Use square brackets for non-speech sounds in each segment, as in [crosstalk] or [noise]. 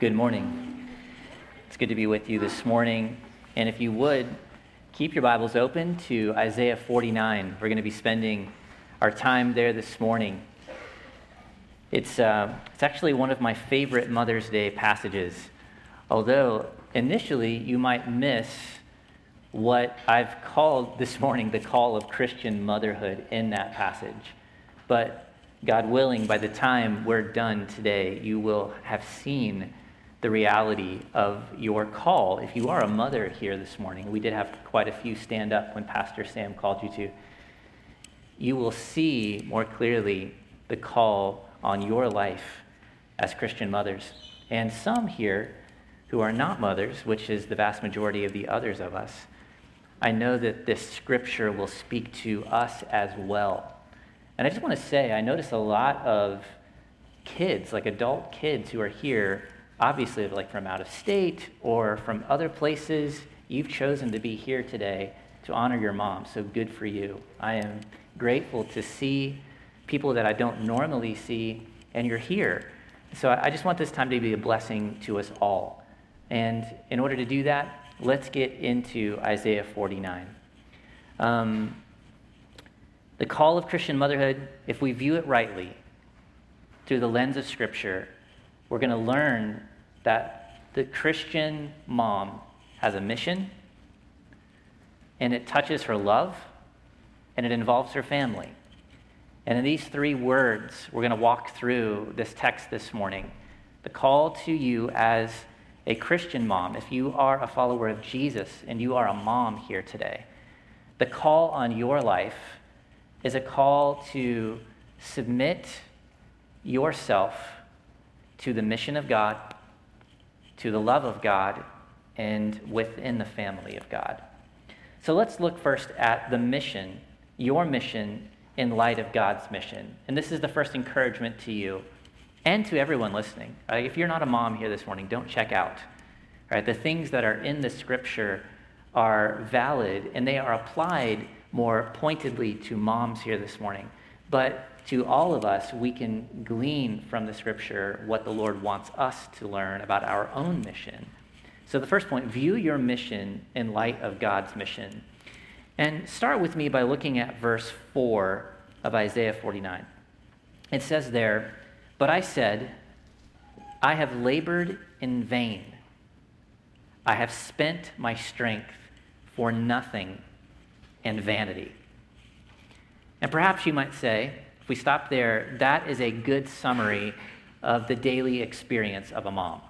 Good morning. It's good to be with you this morning. And if you would, keep your Bibles open to Isaiah 49. We're going to be spending our time there this morning. It's, uh, it's actually one of my favorite Mother's Day passages, although initially you might miss what I've called this morning the call of Christian motherhood in that passage. But God willing, by the time we're done today, you will have seen the reality of your call. If you are a mother here this morning, we did have quite a few stand up when Pastor Sam called you to. You will see more clearly the call on your life as Christian mothers. And some here who are not mothers, which is the vast majority of the others of us, I know that this scripture will speak to us as well. And I just want to say, I notice a lot of kids, like adult kids who are here, obviously like from out of state or from other places, you've chosen to be here today to honor your mom. So good for you. I am grateful to see people that I don't normally see, and you're here. So I just want this time to be a blessing to us all. And in order to do that, let's get into Isaiah 49. Um, the call of Christian motherhood, if we view it rightly through the lens of Scripture, we're going to learn that the Christian mom has a mission, and it touches her love, and it involves her family. And in these three words, we're going to walk through this text this morning. The call to you as a Christian mom, if you are a follower of Jesus and you are a mom here today, the call on your life is a call to submit yourself to the mission of God, to the love of God, and within the family of God. So let's look first at the mission, your mission in light of God's mission. And this is the first encouragement to you and to everyone listening. Right? If you're not a mom here this morning, don't check out. Right? The things that are in the scripture are valid and they are applied more pointedly to moms here this morning. But to all of us, we can glean from the scripture what the Lord wants us to learn about our own mission. So, the first point view your mission in light of God's mission. And start with me by looking at verse 4 of Isaiah 49. It says there, But I said, I have labored in vain. I have spent my strength for nothing and vanity. And perhaps you might say, if we stop there, that is a good summary of the daily experience of a mom.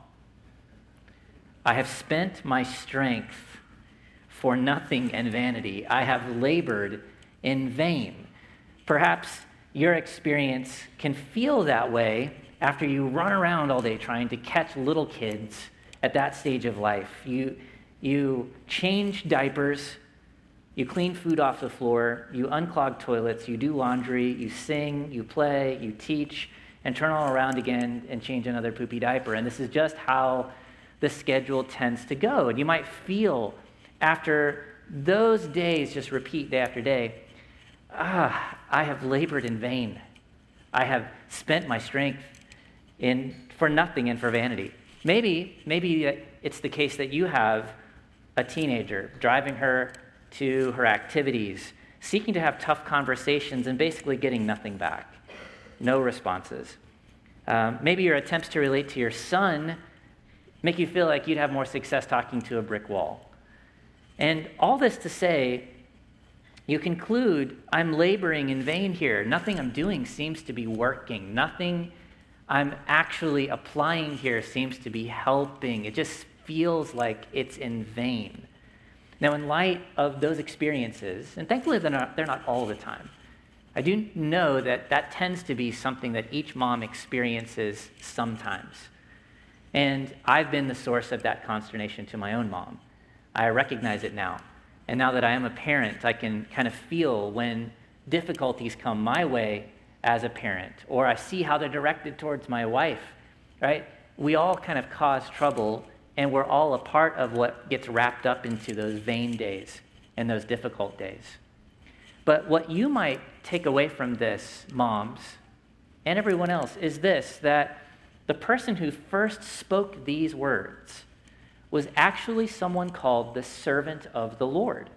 I have spent my strength for nothing and vanity. I have labored in vain. Perhaps your experience can feel that way after you run around all day trying to catch little kids at that stage of life. You, you change diapers you clean food off the floor, you unclog toilets, you do laundry, you sing, you play, you teach, and turn all around again and change another poopy diaper. And this is just how the schedule tends to go. And you might feel after those days just repeat day after day, ah, I have labored in vain. I have spent my strength in for nothing and for vanity. Maybe, maybe it's the case that you have a teenager driving her to her activities, seeking to have tough conversations and basically getting nothing back. No responses. Um, maybe your attempts to relate to your son make you feel like you'd have more success talking to a brick wall. And all this to say, you conclude, I'm laboring in vain here. Nothing I'm doing seems to be working. Nothing I'm actually applying here seems to be helping. It just feels like it's in vain. Now, in light of those experiences, and thankfully they're not, they're not all the time, I do know that that tends to be something that each mom experiences sometimes. And I've been the source of that consternation to my own mom. I recognize it now. And now that I am a parent, I can kind of feel when difficulties come my way as a parent, or I see how they're directed towards my wife, right? We all kind of cause trouble and we're all a part of what gets wrapped up into those vain days and those difficult days. But what you might take away from this, moms, and everyone else, is this that the person who first spoke these words was actually someone called the servant of the Lord.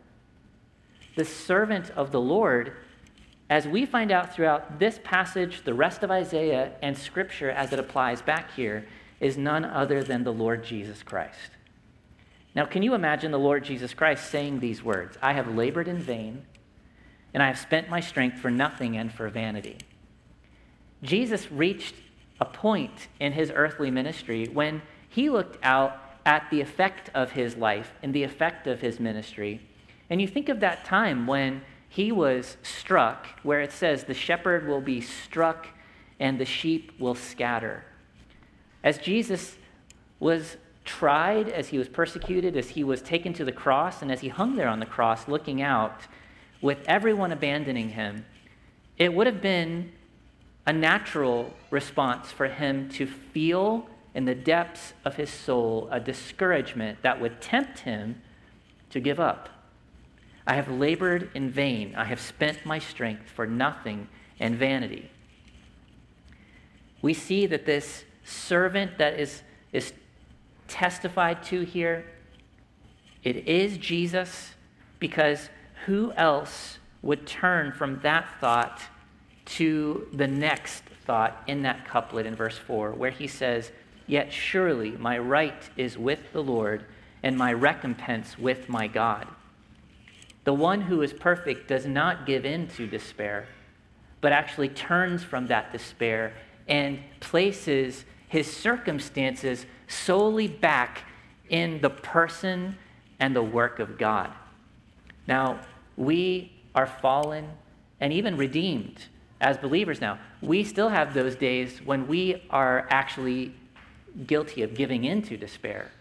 The servant of the Lord, as we find out throughout this passage, the rest of Isaiah, and Scripture as it applies back here, is none other than the Lord Jesus Christ. Now, can you imagine the Lord Jesus Christ saying these words I have labored in vain, and I have spent my strength for nothing and for vanity? Jesus reached a point in his earthly ministry when he looked out at the effect of his life and the effect of his ministry. And you think of that time when he was struck, where it says, The shepherd will be struck and the sheep will scatter. As Jesus was tried, as he was persecuted, as he was taken to the cross, and as he hung there on the cross looking out, with everyone abandoning him, it would have been a natural response for him to feel in the depths of his soul a discouragement that would tempt him to give up. I have labored in vain. I have spent my strength for nothing and vanity. We see that this servant that is, is testified to here, it is Jesus, because who else would turn from that thought to the next thought in that couplet in verse 4, where he says, Yet surely my right is with the Lord, and my recompense with my God. The one who is perfect does not give in to despair, but actually turns from that despair and places his circumstances solely back in the person and the work of God. Now, we are fallen and even redeemed as believers now, we still have those days when we are actually guilty of giving in to despair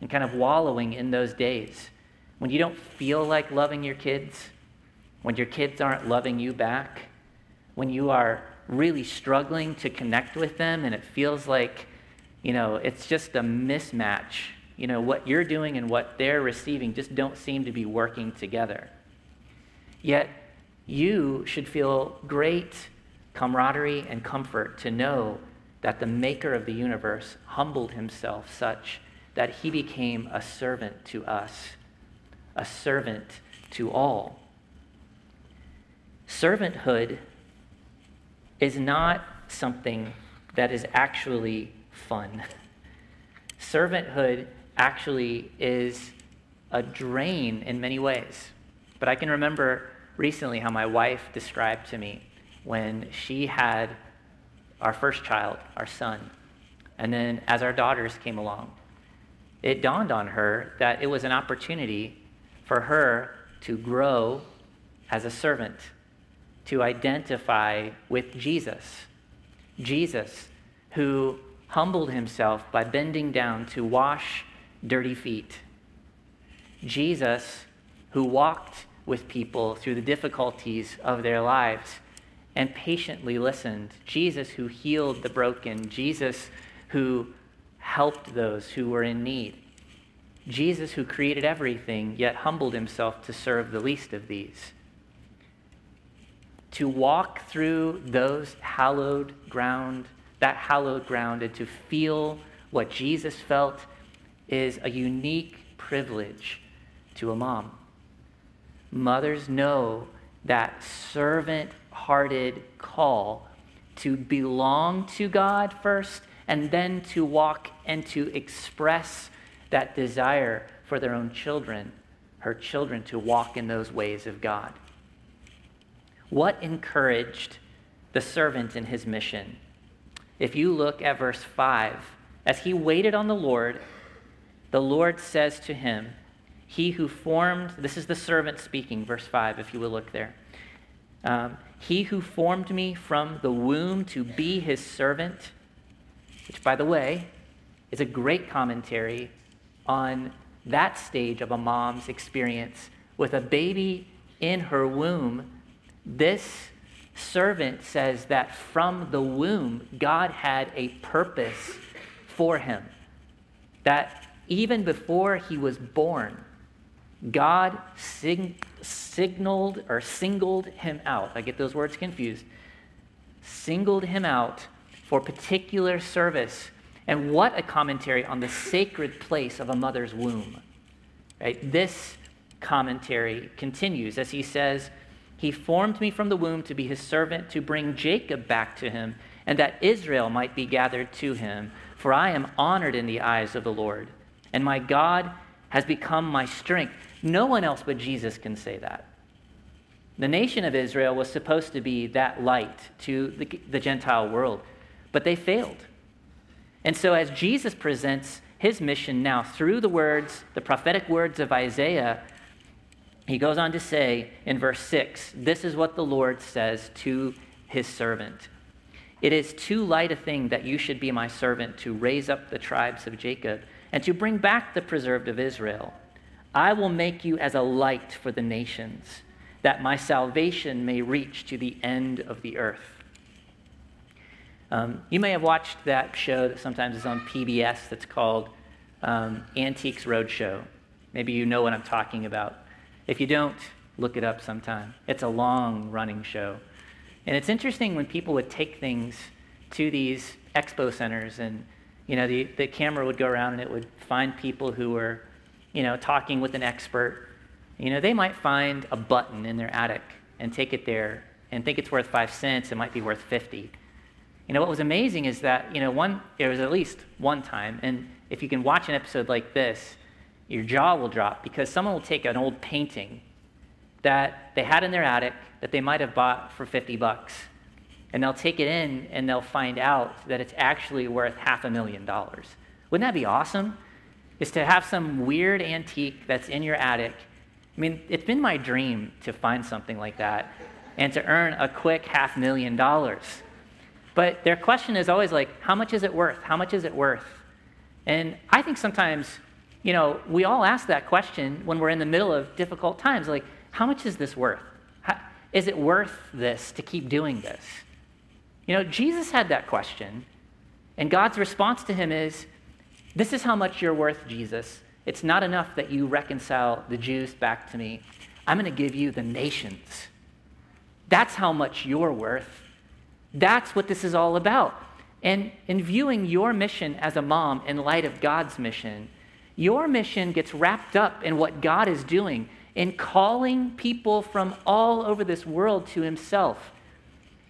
and kind of wallowing in those days. When you don't feel like loving your kids, when your kids aren't loving you back, when you are really struggling to connect with them and it feels like, you know, it's just a mismatch. You know, what you're doing and what they're receiving just don't seem to be working together. Yet, you should feel great camaraderie and comfort to know that the maker of the universe humbled himself such that he became a servant to us, a servant to all. Servanthood is not something that is actually fun. Servanthood actually is a drain in many ways. But I can remember recently how my wife described to me when she had our first child, our son. And then as our daughters came along, it dawned on her that it was an opportunity for her to grow as a servant, to identify with Jesus. Jesus, who humbled himself by bending down to wash dirty feet. Jesus, who walked with people through the difficulties of their lives and patiently listened. Jesus, who healed the broken, Jesus, who helped those who were in need. Jesus, who created everything, yet humbled himself to serve the least of these. To walk through those hallowed ground, that hallowed ground, and to feel what Jesus felt is a unique privilege to a mom mothers know that servant hearted call to belong to God first and then to walk and to express that desire for their own children, her children to walk in those ways of God. What encouraged the servant in his mission? If you look at verse 5, as he waited on the Lord, the Lord says to him, he who formed, this is the servant speaking, verse 5, if you will look there. Um, he who formed me from the womb to be his servant, which, by the way, is a great commentary on that stage of a mom's experience with a baby in her womb. This servant says that from the womb, God had a purpose for him. That even before he was born, God sig- signaled or singled him out. I get those words confused. Singled him out for particular service. And what a commentary on the sacred place of a mother's womb. Right? This commentary continues as he says, He formed me from the womb to be his servant, to bring Jacob back to him, and that Israel might be gathered to him. For I am honored in the eyes of the Lord, and my God has become my strength. No one else but Jesus can say that. The nation of Israel was supposed to be that light to the, the Gentile world, but they failed. And so, as Jesus presents his mission now through the words, the prophetic words of Isaiah, he goes on to say in verse 6 this is what the Lord says to his servant It is too light a thing that you should be my servant to raise up the tribes of Jacob and to bring back the preserved of Israel. I will make you as a light for the nations, that my salvation may reach to the end of the earth. Um, you may have watched that show that sometimes is on PBS that's called um, Antiques Roadshow. Maybe you know what I'm talking about. If you don't, look it up sometime. It's a long running show. And it's interesting when people would take things to these expo centers and you know the, the camera would go around and it would find people who were you know talking with an expert you know they might find a button in their attic and take it there and think it's worth five cents it might be worth 50 you know what was amazing is that you know one there was at least one time and if you can watch an episode like this your jaw will drop because someone will take an old painting that they had in their attic that they might have bought for 50 bucks. And they'll take it in and they'll find out that it's actually worth half a million dollars. Wouldn't that be awesome? Is to have some weird antique that's in your attic. I mean, it's been my dream to find something like that and to earn a quick half million dollars. But their question is always like, how much is it worth? How much is it worth? And I think sometimes you know, we all ask that question when we're in the middle of difficult times like, how much is this worth? How, is it worth this to keep doing this? You know, Jesus had that question, and God's response to him is, This is how much you're worth, Jesus. It's not enough that you reconcile the Jews back to me. I'm going to give you the nations. That's how much you're worth. That's what this is all about. And in viewing your mission as a mom in light of God's mission, your mission gets wrapped up in what God is doing in calling people from all over this world to Himself.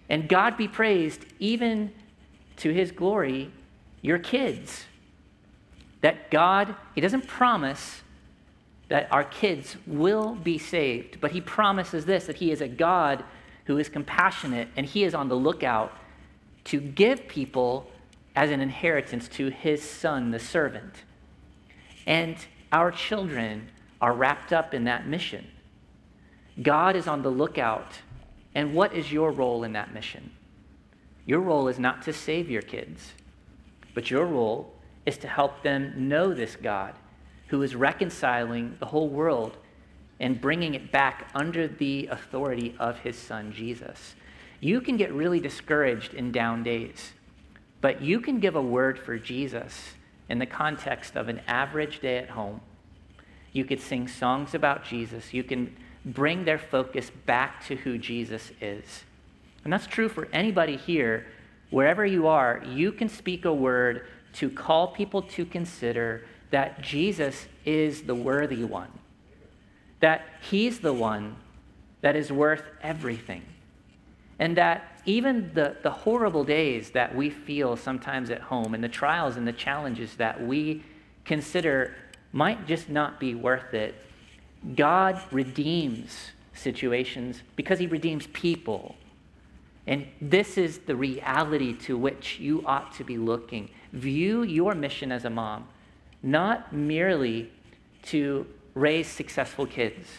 And God be praised, even to His glory, your kids. That God, He doesn't promise that our kids will be saved, but He promises this that He is a God who is compassionate and He is on the lookout to give people as an inheritance to His Son, the servant. And our children are wrapped up in that mission. God is on the lookout. And what is your role in that mission? Your role is not to save your kids, but your role is to help them know this God who is reconciling the whole world and bringing it back under the authority of his son, Jesus. You can get really discouraged in down days, but you can give a word for Jesus in the context of an average day at home. You could sing songs about Jesus. You can bring their focus back to who Jesus is. And that's true for anybody here. Wherever you are, you can speak a word to call people to consider that Jesus is the worthy one, that he's the one that is worth everything, and that even the, the horrible days that we feel sometimes at home and the trials and the challenges that we consider might just not be worth it, God redeems situations because he redeems people. And this is the reality to which you ought to be looking. View your mission as a mom not merely to raise successful kids,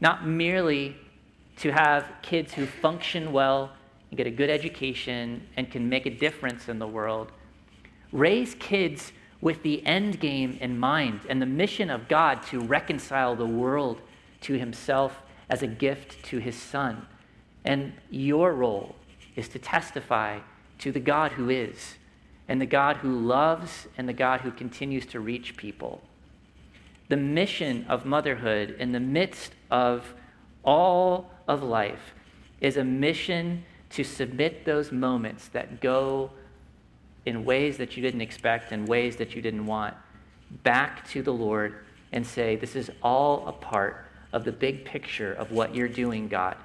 not merely to have kids who function well and get a good education and can make a difference in the world. Raise kids with the end game in mind and the mission of God to reconcile the world to Himself as a gift to His Son. And your role is to testify to the God who is, and the God who loves, and the God who continues to reach people. The mission of motherhood in the midst of all of life is a mission to submit those moments that go in ways that you didn't expect and ways that you didn't want back to the Lord and say, This is all a part of the big picture of what you're doing, God.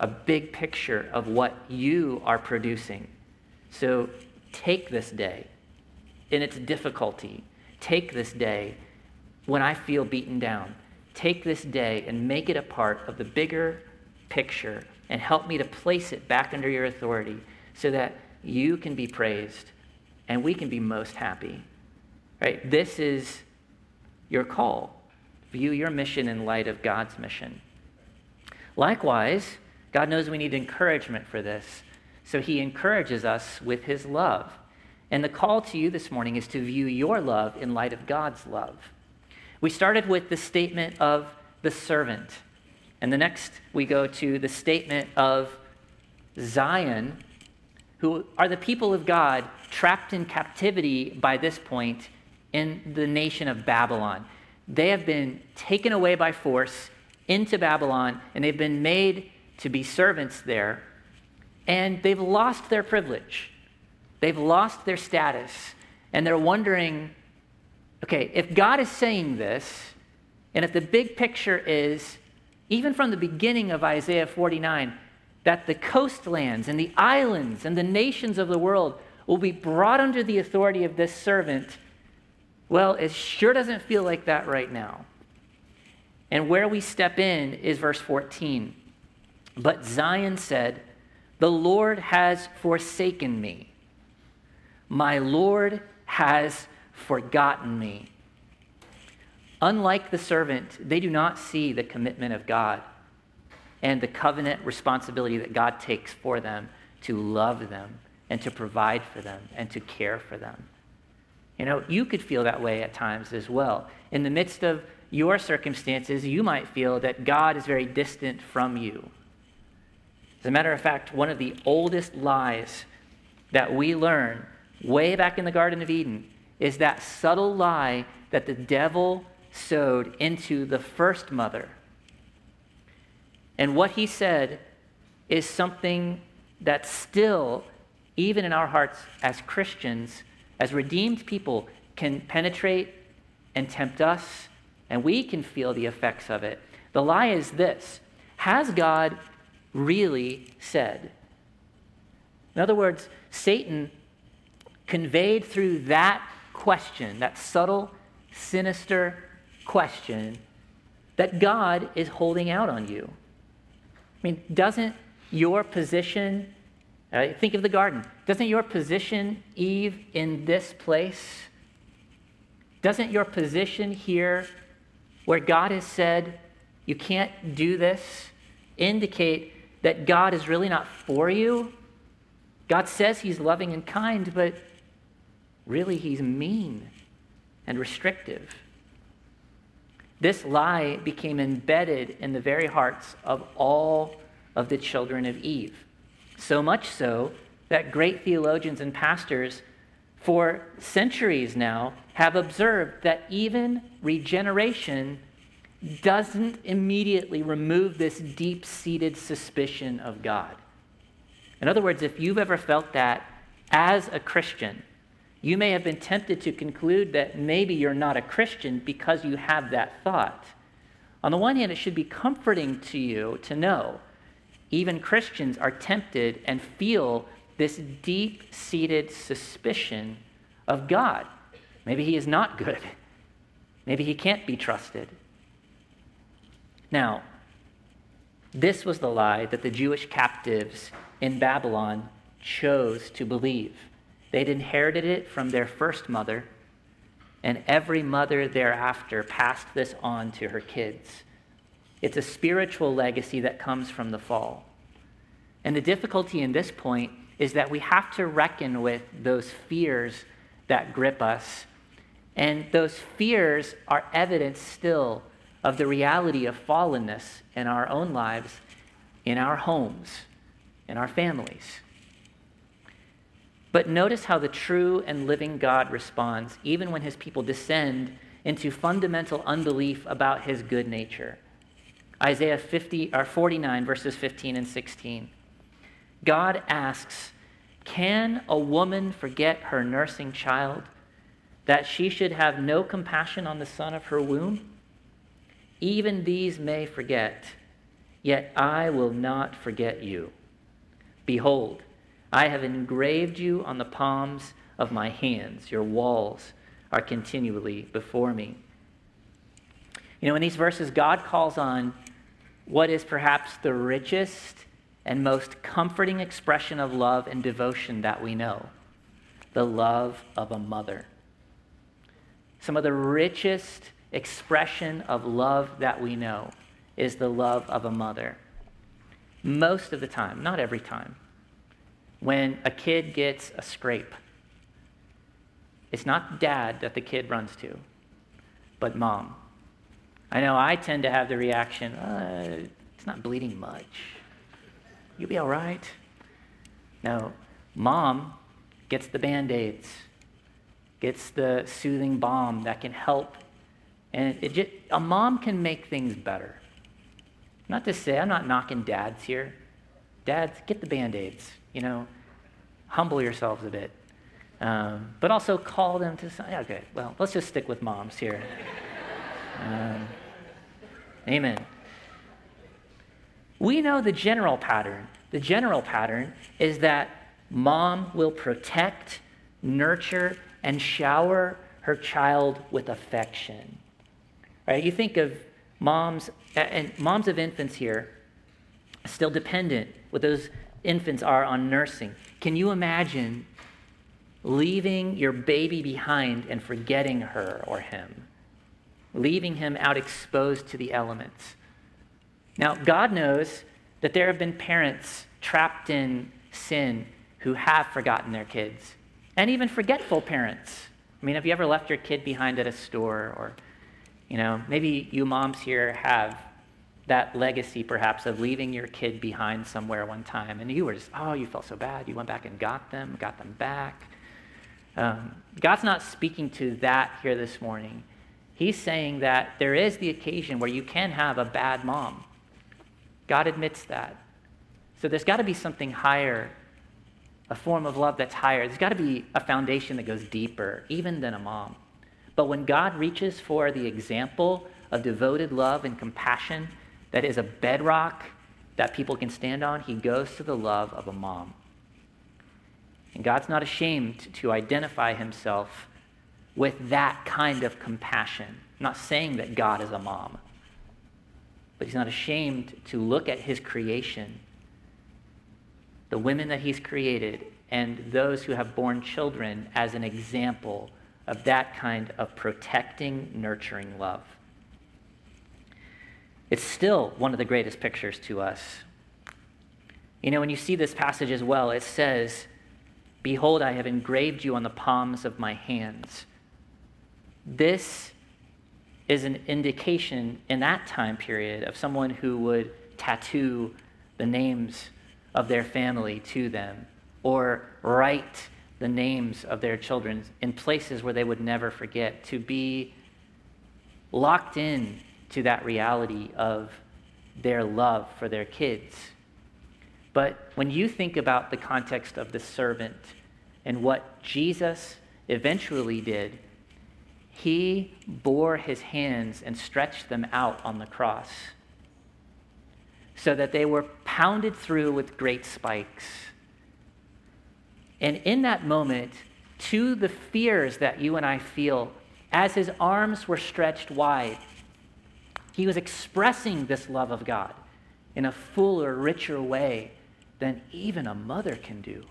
A big picture of what you are producing. So take this day in its difficulty. Take this day when I feel beaten down. Take this day and make it a part of the bigger picture and help me to place it back under your authority so that you can be praised and we can be most happy. Right? This is your call. View your mission in light of God's mission. Likewise, God knows we need encouragement for this, so he encourages us with his love. And the call to you this morning is to view your love in light of God's love. We started with the statement of the servant. And the next, we go to the statement of Zion, who are the people of God trapped in captivity by this point in the nation of Babylon. They have been taken away by force into Babylon, and they've been made to be servants there, and they've lost their privilege. They've lost their status, and they're wondering okay, if God is saying this, and if the big picture is, even from the beginning of Isaiah 49, that the coastlands and the islands and the nations of the world will be brought under the authority of this servant, well, it sure doesn't feel like that right now. And where we step in is verse 14. But Zion said, The Lord has forsaken me. My Lord has forgotten me. Unlike the servant, they do not see the commitment of God and the covenant responsibility that God takes for them to love them and to provide for them and to care for them. You know, you could feel that way at times as well. In the midst of your circumstances, you might feel that God is very distant from you. As a matter of fact, one of the oldest lies that we learn way back in the Garden of Eden is that subtle lie that the devil sowed into the first mother. And what he said is something that still, even in our hearts as Christians, as redeemed people, can penetrate and tempt us, and we can feel the effects of it. The lie is this Has God really said? In other words, Satan conveyed through that question, that subtle, sinister question, that God is holding out on you. I mean, doesn't your position, uh, think of the garden, doesn't your position, Eve, in this place, doesn't your position here, where God has said, you can't do this, indicate that God is really not for you? God says he's loving and kind, but Really, he's mean and restrictive. This lie became embedded in the very hearts of all of the children of Eve. So much so that great theologians and pastors for centuries now have observed that even regeneration doesn't immediately remove this deep seated suspicion of God. In other words, if you've ever felt that as a Christian, you may have been tempted to conclude that maybe you're not a Christian because you have that thought. On the one hand, it should be comforting to you to know even Christians are tempted and feel this deep seated suspicion of God. Maybe he is not good. Maybe he can't be trusted. Now, this was the lie that the Jewish captives in Babylon chose to believe. They'd inherited it from their first mother, and every mother thereafter passed this on to her kids. It's a spiritual legacy that comes from the fall. And the difficulty in this point is that we have to reckon with those fears that grip us. And those fears are evidence still of the reality of fallenness in our own lives, in our homes, in our families. But notice how the true and living God responds, even when his people descend into fundamental unbelief about his good nature. Isaiah 50, or 49, verses 15 and 16. God asks, Can a woman forget her nursing child, that she should have no compassion on the son of her womb? Even these may forget, yet I will not forget you. Behold, I have engraved you on the palms of my hands. Your walls are continually before me. You know, in these verses, God calls on what is perhaps the richest and most comforting expression of love and devotion that we know the love of a mother. Some of the richest expression of love that we know is the love of a mother. Most of the time, not every time, when a kid gets a scrape, it's not dad that the kid runs to, but mom. I know I tend to have the reaction, uh, it's not bleeding much. You'll be all right. No, mom gets the band aids, gets the soothing balm that can help. And it just, a mom can make things better. Not to say, I'm not knocking dads here. Dads, get the band aids, you know, humble yourselves a bit. Um, but also call them to, okay, well, let's just stick with moms here. Um, amen. We know the general pattern. The general pattern is that mom will protect, nurture, and shower her child with affection. Right? You think of moms, and moms of infants here, still dependent, with those infants are on nursing. Can you imagine leaving your baby behind and forgetting her or him? Leaving him out exposed to the elements. Now, God knows that there have been parents trapped in sin who have forgotten their kids, and even forgetful parents. I mean, have you ever left your kid behind at a store? Or, you know, maybe you moms here have that legacy perhaps of leaving your kid behind somewhere one time, and you were just, oh, you felt so bad. You went back and got them, got them back. Um, God's not speaking to that here this morning. He's saying that there is the occasion where you can have a bad mom God admits that. So there's got to be something higher, a form of love that's higher. There's got to be a foundation that goes deeper, even than a mom. But when God reaches for the example of devoted love and compassion that is a bedrock that people can stand on, he goes to the love of a mom. And God's not ashamed to identify himself with that kind of compassion. I'm not saying that God is a mom. But he's not ashamed to look at his creation, the women that he's created, and those who have born children as an example of that kind of protecting, nurturing love. It's still one of the greatest pictures to us. You know, when you see this passage as well, it says, Behold, I have engraved you on the palms of my hands. This is an indication in that time period of someone who would tattoo the names of their family to them or write the names of their children in places where they would never forget, to be locked in to that reality of their love for their kids. But when you think about the context of the servant and what Jesus eventually did, he bore his hands and stretched them out on the cross so that they were pounded through with great spikes. And in that moment, to the fears that you and I feel, as his arms were stretched wide, he was expressing this love of God in a fuller, richer way than even a mother can do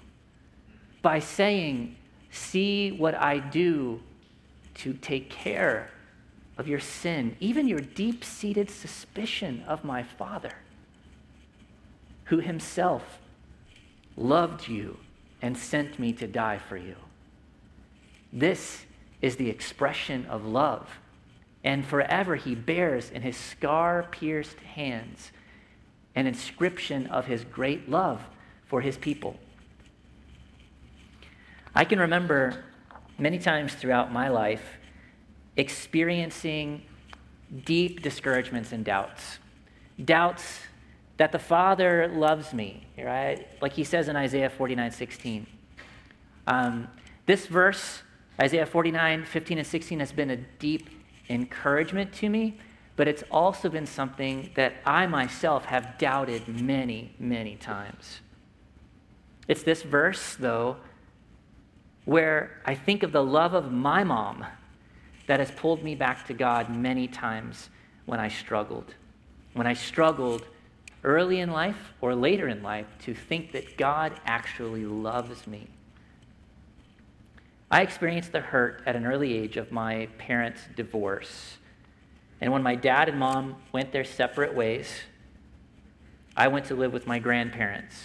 by saying, See what I do to take care of your sin, even your deep seated suspicion of my Father, who himself loved you and sent me to die for you. This is the expression of love. And forever he bears in his scar pierced hands an inscription of his great love for his people. I can remember many times throughout my life experiencing deep discouragements and doubts. Doubts that the Father loves me, right? Like he says in Isaiah 49 16. Um, this verse, Isaiah 49 15 and 16, has been a deep encouragement to me, but it's also been something that I myself have doubted many, many times. It's this verse, though, where I think of the love of my mom that has pulled me back to God many times when I struggled. When I struggled early in life or later in life to think that God actually loves me. I experienced the hurt at an early age of my parents' divorce. And when my dad and mom went their separate ways, I went to live with my grandparents,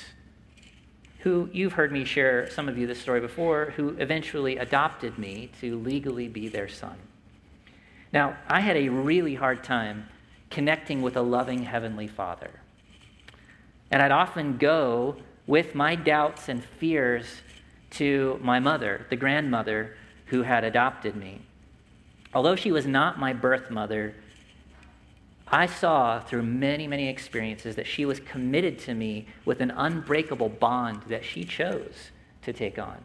who you've heard me share some of you this story before, who eventually adopted me to legally be their son. Now, I had a really hard time connecting with a loving Heavenly Father. And I'd often go with my doubts and fears to my mother, the grandmother who had adopted me. Although she was not my birth mother, I saw through many, many experiences that she was committed to me with an unbreakable bond that she chose to take on.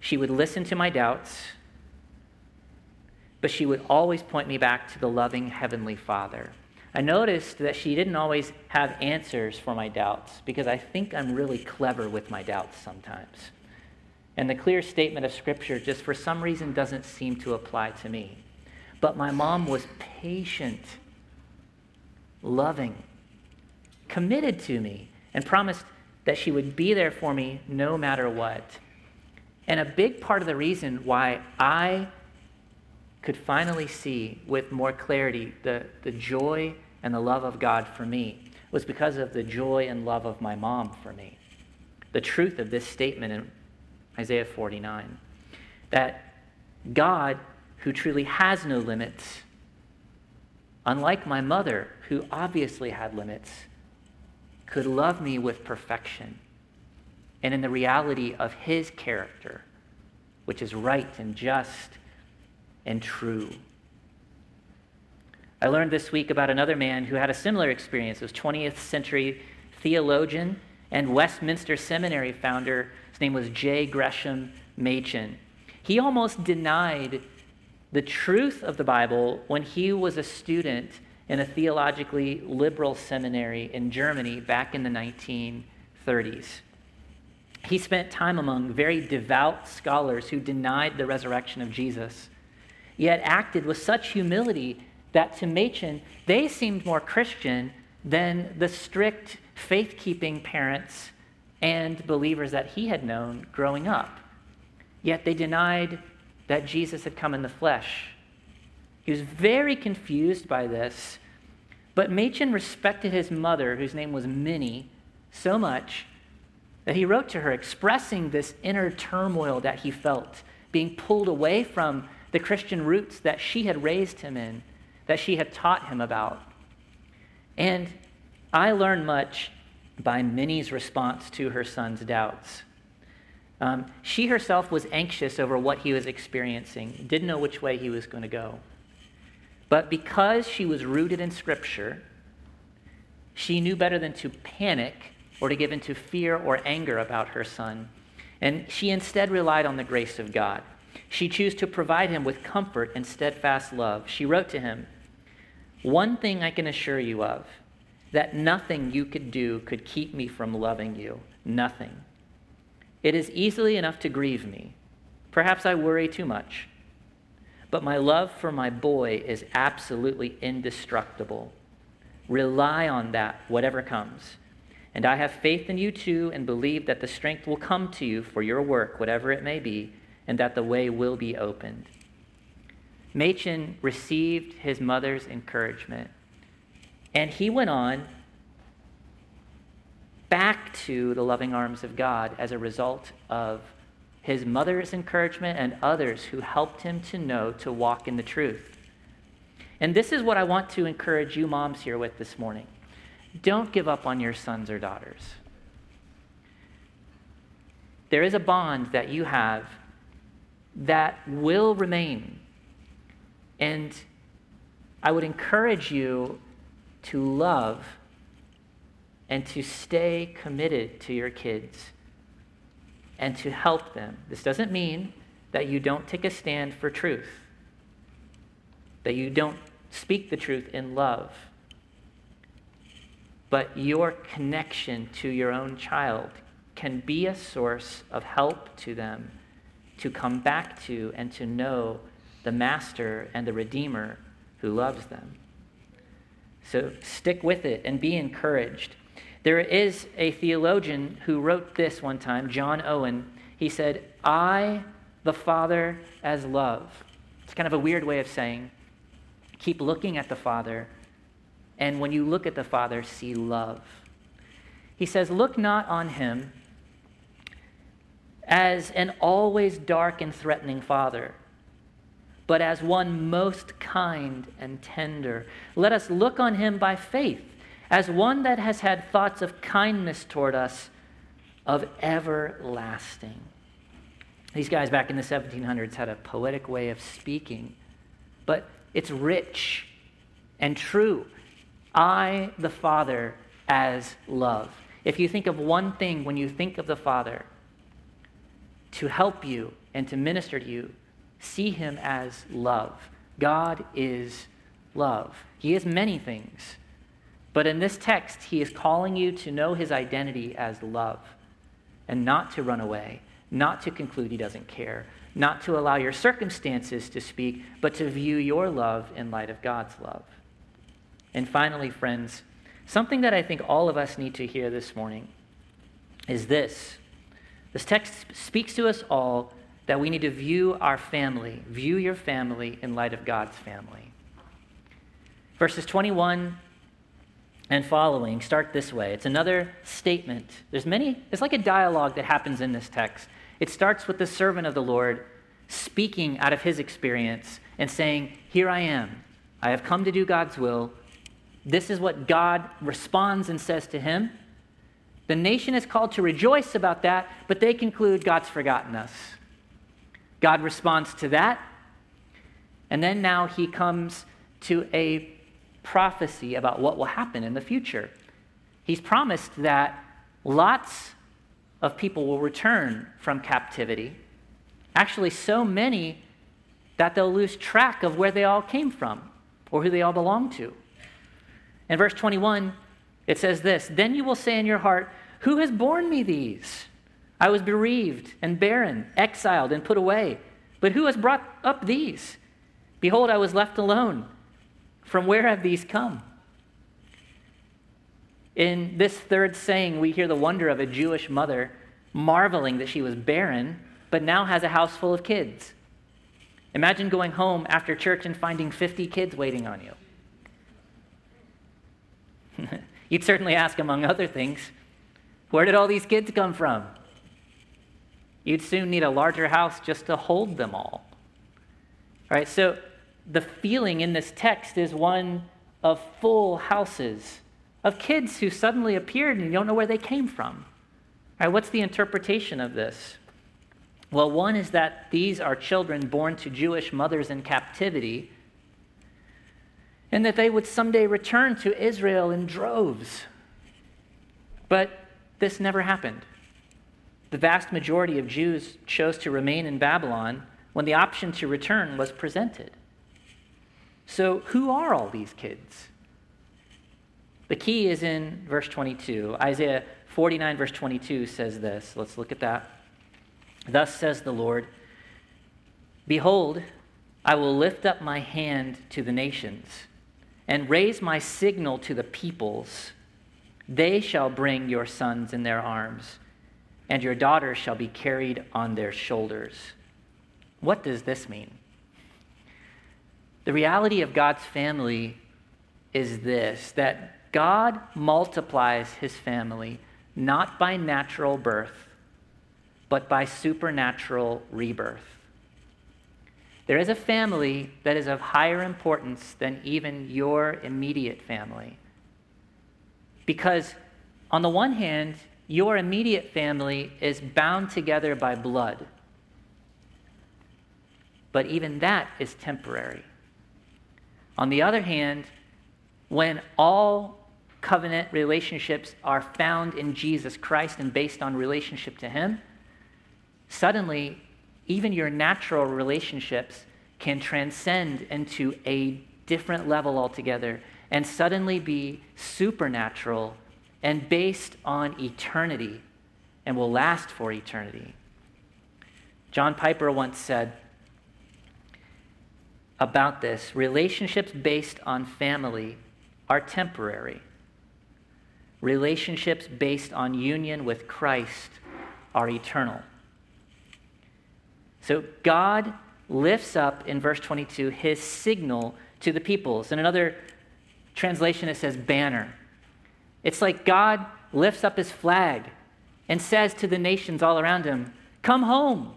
She would listen to my doubts, but she would always point me back to the loving Heavenly Father I noticed that she didn't always have answers for my doubts because I think I'm really clever with my doubts sometimes. And the clear statement of Scripture just for some reason doesn't seem to apply to me. But my mom was patient, loving, committed to me, and promised that she would be there for me no matter what. And a big part of the reason why I could finally see with more clarity the, the joy and the love of God for me was because of the joy and love of my mom for me. The truth of this statement in Isaiah 49 that God, who truly has no limits, unlike my mother, who obviously had limits, could love me with perfection and in the reality of his character, which is right and just and true. I learned this week about another man who had a similar experience. This 20th century theologian and Westminster Seminary founder. His name was J. Gresham Machen. He almost denied the truth of the Bible when he was a student in a theologically liberal seminary in Germany back in the 1930s. He spent time among very devout scholars who denied the resurrection of Jesus yet acted with such humility that to Machen, they seemed more Christian than the strict faith keeping parents and believers that he had known growing up. Yet they denied that Jesus had come in the flesh. He was very confused by this, but Machen respected his mother, whose name was Minnie, so much that he wrote to her expressing this inner turmoil that he felt, being pulled away from the Christian roots that she had raised him in, that she had taught him about. And I learned much by Minnie's response to her son's doubts. Um, she herself was anxious over what he was experiencing, didn't know which way he was going to go. But because she was rooted in Scripture, she knew better than to panic or to give into fear or anger about her son. And she instead relied on the grace of God. She chose to provide him with comfort and steadfast love. She wrote to him, One thing I can assure you of, that nothing you could do could keep me from loving you. Nothing. It is easily enough to grieve me. Perhaps I worry too much. But my love for my boy is absolutely indestructible. Rely on that, whatever comes. And I have faith in you too, and believe that the strength will come to you for your work, whatever it may be and that the way will be opened. Machen received his mother's encouragement, and he went on back to the loving arms of God as a result of his mother's encouragement and others who helped him to know to walk in the truth. And this is what I want to encourage you moms here with this morning. Don't give up on your sons or daughters. There is a bond that you have that will remain. And I would encourage you to love and to stay committed to your kids and to help them. This doesn't mean that you don't take a stand for truth, that you don't speak the truth in love. But your connection to your own child can be a source of help to them to come back to and to know the Master and the Redeemer who loves them. So stick with it and be encouraged. There is a theologian who wrote this one time, John Owen. He said, Eye, the Father, as love. It's kind of a weird way of saying, keep looking at the Father, and when you look at the Father, see love. He says, Look not on him as an always dark and threatening Father but as one most kind and tender. Let us look on him by faith, as one that has had thoughts of kindness toward us, of everlasting. These guys back in the 1700s had a poetic way of speaking, but it's rich and true. Eye, the Father, as love. If you think of one thing when you think of the Father, to help you and to minister to you, see him as love. God is love. He is many things. But in this text, he is calling you to know his identity as love and not to run away, not to conclude he doesn't care, not to allow your circumstances to speak, but to view your love in light of God's love. And finally, friends, something that I think all of us need to hear this morning is this. This text speaks to us all that we need to view our family, view your family in light of God's family. Verses 21 and following start this way. It's another statement. There's many, it's like a dialogue that happens in this text. It starts with the servant of the Lord speaking out of his experience and saying, Here I am. I have come to do God's will. This is what God responds and says to him. The nation is called to rejoice about that, but they conclude God's forgotten us. God responds to that. And then now he comes to a prophecy about what will happen in the future. He's promised that lots of people will return from captivity. Actually, so many that they'll lose track of where they all came from or who they all belong to. In verse 21, it says this Then you will say in your heart, Who has borne me these? I was bereaved and barren, exiled and put away. But who has brought up these? Behold, I was left alone. From where have these come? In this third saying, we hear the wonder of a Jewish mother marveling that she was barren, but now has a house full of kids. Imagine going home after church and finding 50 kids waiting on you. [laughs] You'd certainly ask, among other things, where did all these kids come from? You'd soon need a larger house just to hold them all. All right, so the feeling in this text is one of full houses, of kids who suddenly appeared and you don't know where they came from. All right, what's the interpretation of this? Well, one is that these are children born to Jewish mothers in captivity, and that they would someday return to Israel in droves. But this never happened. The vast majority of Jews chose to remain in Babylon when the option to return was presented. So, who are all these kids? The key is in verse 22. Isaiah 49, verse 22 says this. Let's look at that. Thus says the Lord Behold, I will lift up my hand to the nations and raise my signal to the peoples. They shall bring your sons in their arms and your daughters shall be carried on their shoulders. What does this mean? The reality of God's family is this that God multiplies his family not by natural birth, but by supernatural rebirth. There is a family that is of higher importance than even your immediate family. Because, on the one hand, your immediate family is bound together by blood. But even that is temporary. On the other hand, when all covenant relationships are found in Jesus Christ and based on relationship to Him, suddenly, even your natural relationships can transcend into a different level altogether and suddenly be supernatural and based on eternity and will last for eternity. John Piper once said about this relationships based on family are temporary. Relationships based on union with Christ are eternal. So God lifts up in verse 22 his signal to the peoples. In another translation, it says banner. It's like God lifts up his flag and says to the nations all around him, Come home,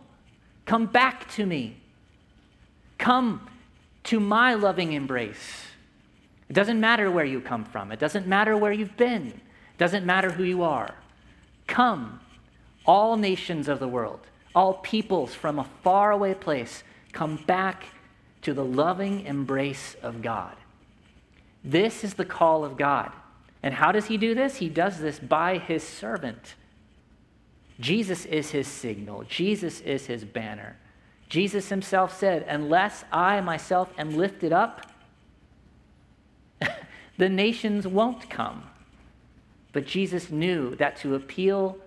come back to me, come to my loving embrace. It doesn't matter where you come from, it doesn't matter where you've been, it doesn't matter who you are. Come, all nations of the world, all peoples from a faraway place, come back to the loving embrace of God. This is the call of God. And how does he do this? He does this by his servant. Jesus is his signal, Jesus is his banner. Jesus himself said, Unless I myself am lifted up, [laughs] the nations won't come. But Jesus knew that to appeal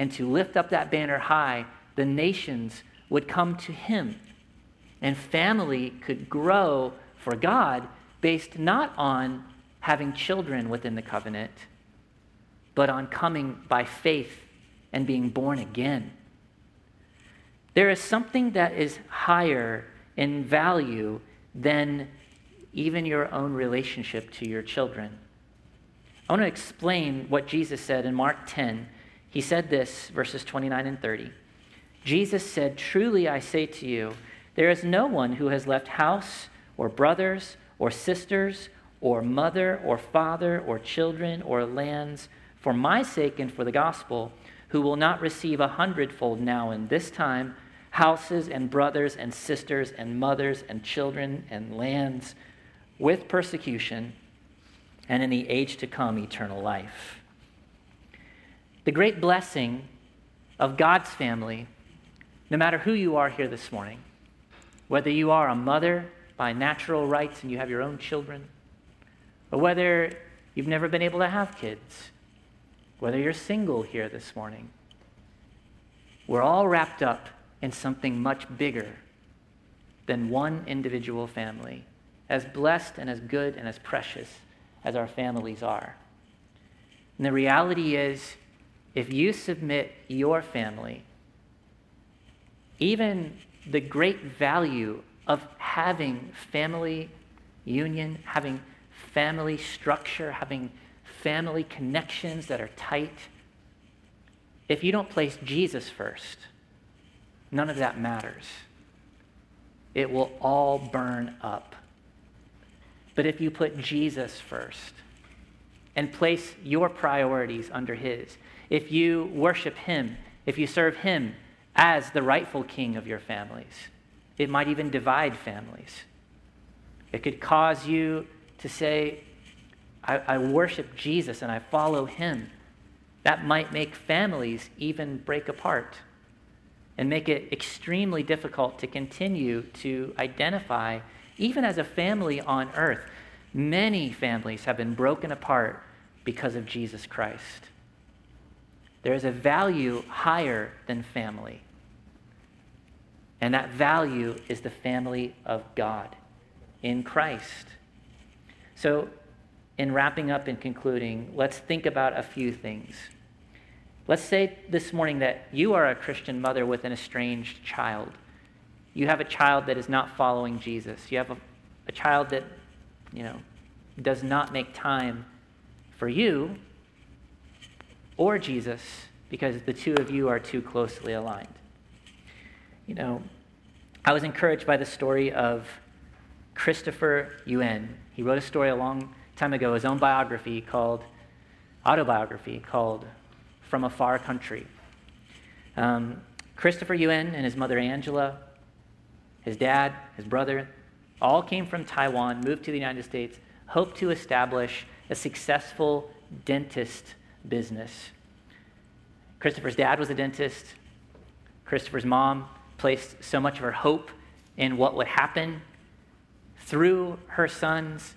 and to lift up that banner high, the nations would come to him. And family could grow for God based not on having children within the covenant, but on coming by faith and being born again. There is something that is higher in value than even your own relationship to your children. I want to explain what Jesus said in Mark 10. He said this, verses 29 and 30. Jesus said, Truly I say to you, there is no one who has left house or brothers or sisters or mother or father or children or lands for my sake and for the gospel who will not receive a hundredfold now in this time houses and brothers and sisters and mothers and children and lands with persecution and in the age to come eternal life. The great blessing of God's family, no matter who you are here this morning, whether you are a mother by natural rights and you have your own children, or whether you've never been able to have kids, whether you're single here this morning, we're all wrapped up in something much bigger than one individual family, as blessed and as good and as precious as our families are. And the reality is, if you submit your family, even the great value of having family union, having family structure, having family connections that are tight, if you don't place Jesus first, none of that matters. It will all burn up. But if you put Jesus first and place your priorities under His, if you worship Him, if you serve Him as the rightful king of your families, it might even divide families. It could cause you to say, I, I worship Jesus and I follow him. That might make families even break apart and make it extremely difficult to continue to identify, even as a family on earth. Many families have been broken apart because of Jesus Christ. There is a value higher than family. And that value is the family of God in Christ. So, in wrapping up and concluding, let's think about a few things. Let's say this morning that you are a Christian mother with an estranged child. You have a child that is not following Jesus. You have a, a child that, you know, does not make time for you or Jesus because the two of you are too closely aligned. You know, I was encouraged by the story of Christopher Yuan. He wrote a story a long time ago, his own biography called, autobiography called From a Far Country. Um, Christopher Yuan and his mother Angela, his dad, his brother, all came from Taiwan, moved to the United States hoped to establish a successful dentist business. Christopher's dad was a dentist. Christopher's mom placed so much of her hope in what would happen through her sons.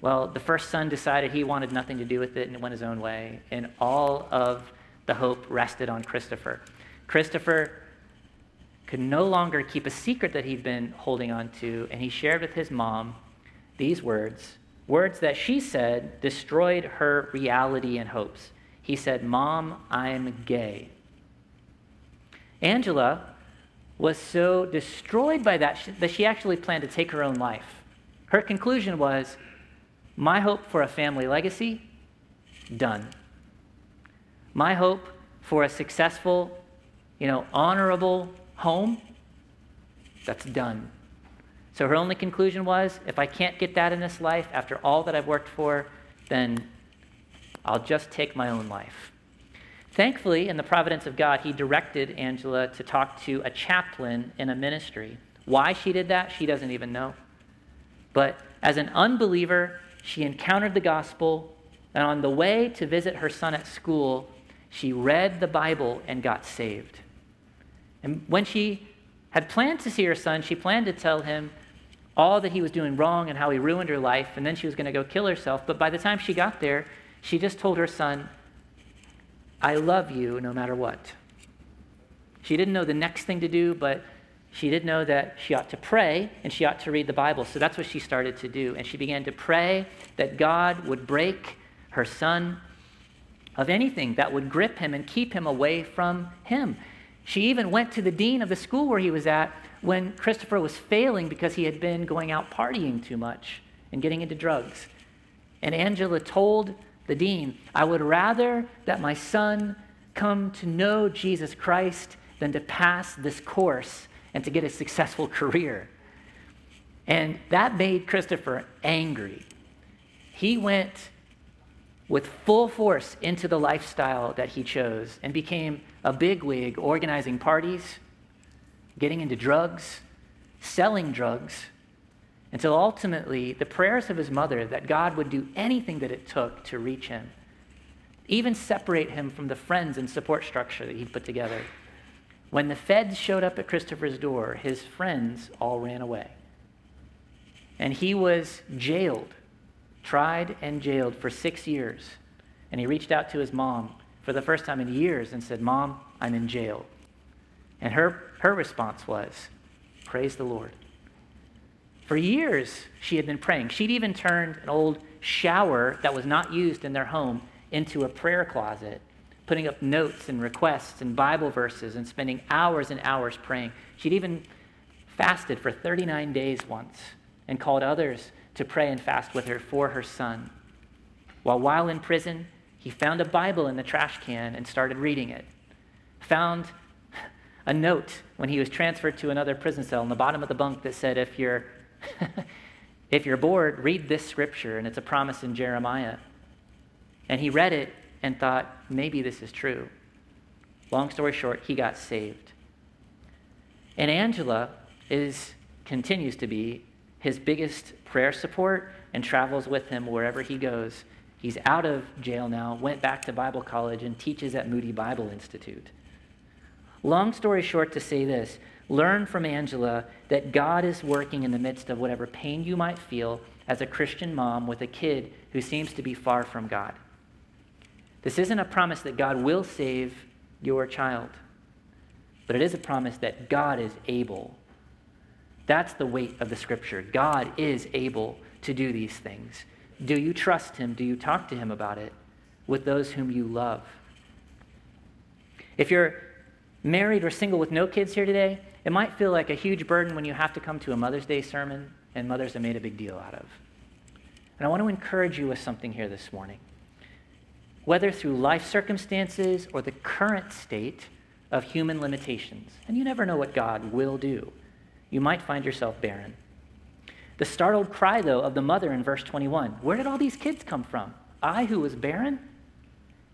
Well, the first son decided he wanted nothing to do with it and went his own way, and all of the hope rested on Christopher. Christopher could no longer keep a secret that he'd been holding on to, and he shared with his mom these words words that she said destroyed her reality and hopes. He said, Mom, I'm gay. Angela was so destroyed by that that she actually planned to take her own life. Her conclusion was My hope for a family legacy, done. My hope for a successful, you know, honorable home, that's done. So her only conclusion was if I can't get that in this life after all that I've worked for, then I'll just take my own life. Thankfully, in the providence of God, he directed Angela to talk to a chaplain in a ministry. Why she did that, she doesn't even know. But as an unbeliever, she encountered the gospel, and on the way to visit her son at school, she read the Bible and got saved. And when she had planned to see her son, she planned to tell him all that he was doing wrong and how he ruined her life, and then she was going to go kill herself. But by the time she got there, she just told her son, I love you no matter what. She didn't know the next thing to do, but she did know that she ought to pray and she ought to read the Bible. So that's what she started to do. And she began to pray that God would break her son of anything that would grip him and keep him away from him. She even went to the dean of the school where he was at when Christopher was failing because he had been going out partying too much and getting into drugs. And Angela told the dean, I would rather that my son come to know Jesus Christ than to pass this course and to get a successful [laughs] career. And that made Christopher angry. He went with full force into the lifestyle that he chose and became a bigwig organizing parties, getting into drugs, selling drugs, until ultimately the prayers of his mother that God would do anything that it took to reach him, even separate him from the friends and support structure that he'd put together. When the feds showed up at Christopher's door, his friends all ran away. And he was jailed, tried and jailed for six years. And he reached out to his mom for the first time in years and said, Mom, I'm in jail. And her, her response was, Praise the Lord. For years, she had been praying. She'd even turned an old shower that was not used in their home into a prayer closet putting up notes and requests and Bible verses and spending hours and hours praying. She'd even fasted for 39 days once and called others to pray and fast with her for her son. While while in prison, he found a Bible in the trash can and started reading it. Found a note when he was transferred to another prison cell in the bottom of the bunk that said, if you're, [laughs] if you're bored, read this scripture, and it's a promise in Jeremiah. And he read it and thought, maybe this is true. Long story short, he got saved. And Angela is, continues to be his biggest prayer support and travels with him wherever he goes. He's out of jail now, went back to Bible college, and teaches at Moody Bible Institute. Long story short, to say this learn from Angela that God is working in the midst of whatever pain you might feel as a Christian mom with a kid who seems to be far from God. This isn't a promise that God will save your child, but it is a promise that God is able. That's the weight of the scripture. God is able to do these things. Do you trust him? Do you talk to him about it with those whom you love? If you're married or single with no kids here today, it might feel like a huge burden when you have to come to a Mother's Day sermon and mothers are made a big deal out of. And I want to encourage you with something here this morning whether through life circumstances or the current state of human limitations. And you never know what God will do. You might find yourself barren. The startled cry, though, of the mother in verse 21 where did all these kids come from? I who was barren?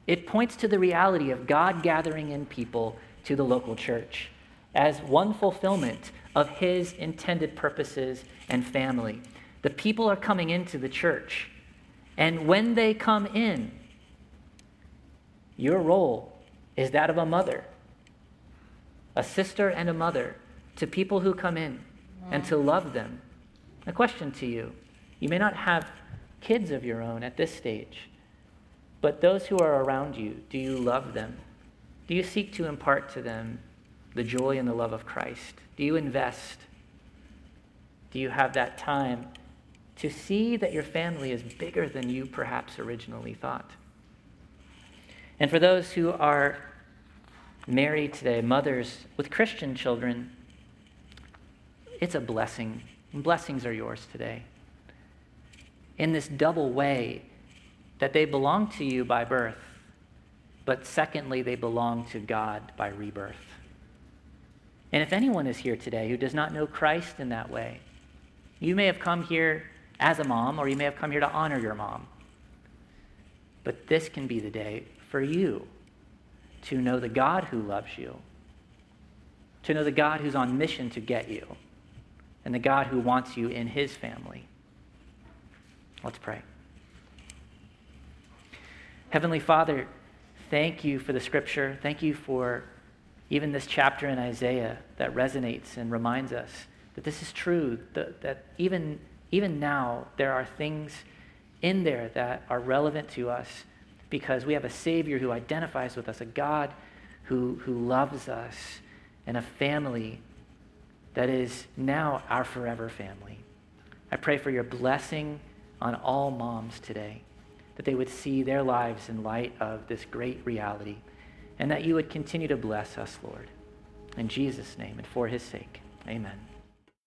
It points to the reality of God gathering in people to the local church as one fulfillment of his intended purposes and family. The people are coming into the church And when they come in, your role is that of a mother, a sister and a mother to people who come in and to love them. A question to you you may not have kids of your own at this stage, but those who are around you, do you love them? Do you seek to impart to them the joy and the love of Christ? Do you invest? Do you have that time to see that your family is bigger than you perhaps originally thought? And for those who are married today, mothers with Christian children, it's a blessing. Blessings are yours today. In this double way that they belong to you by birth, but secondly, they belong to God by rebirth. And if anyone is here today who does not know Christ in that way, you may have come here as a mom, or you may have come here to honor your mom. But this can be the day for you to know the God who loves you, to know the God who's on mission to get you, and the God who wants you in his family. Let's pray. Heavenly Father, thank you for the scripture. Thank you for even this chapter in Isaiah that resonates and reminds us that this is true, that, that even, even now there are things in there that are relevant to us because we have a Savior who identifies with us, a God who, who loves us, and a family that is now our forever family. I pray for your blessing on all moms today, that they would see their lives in light of this great reality, and that you would continue to bless us, Lord. In Jesus' name and for his sake, amen.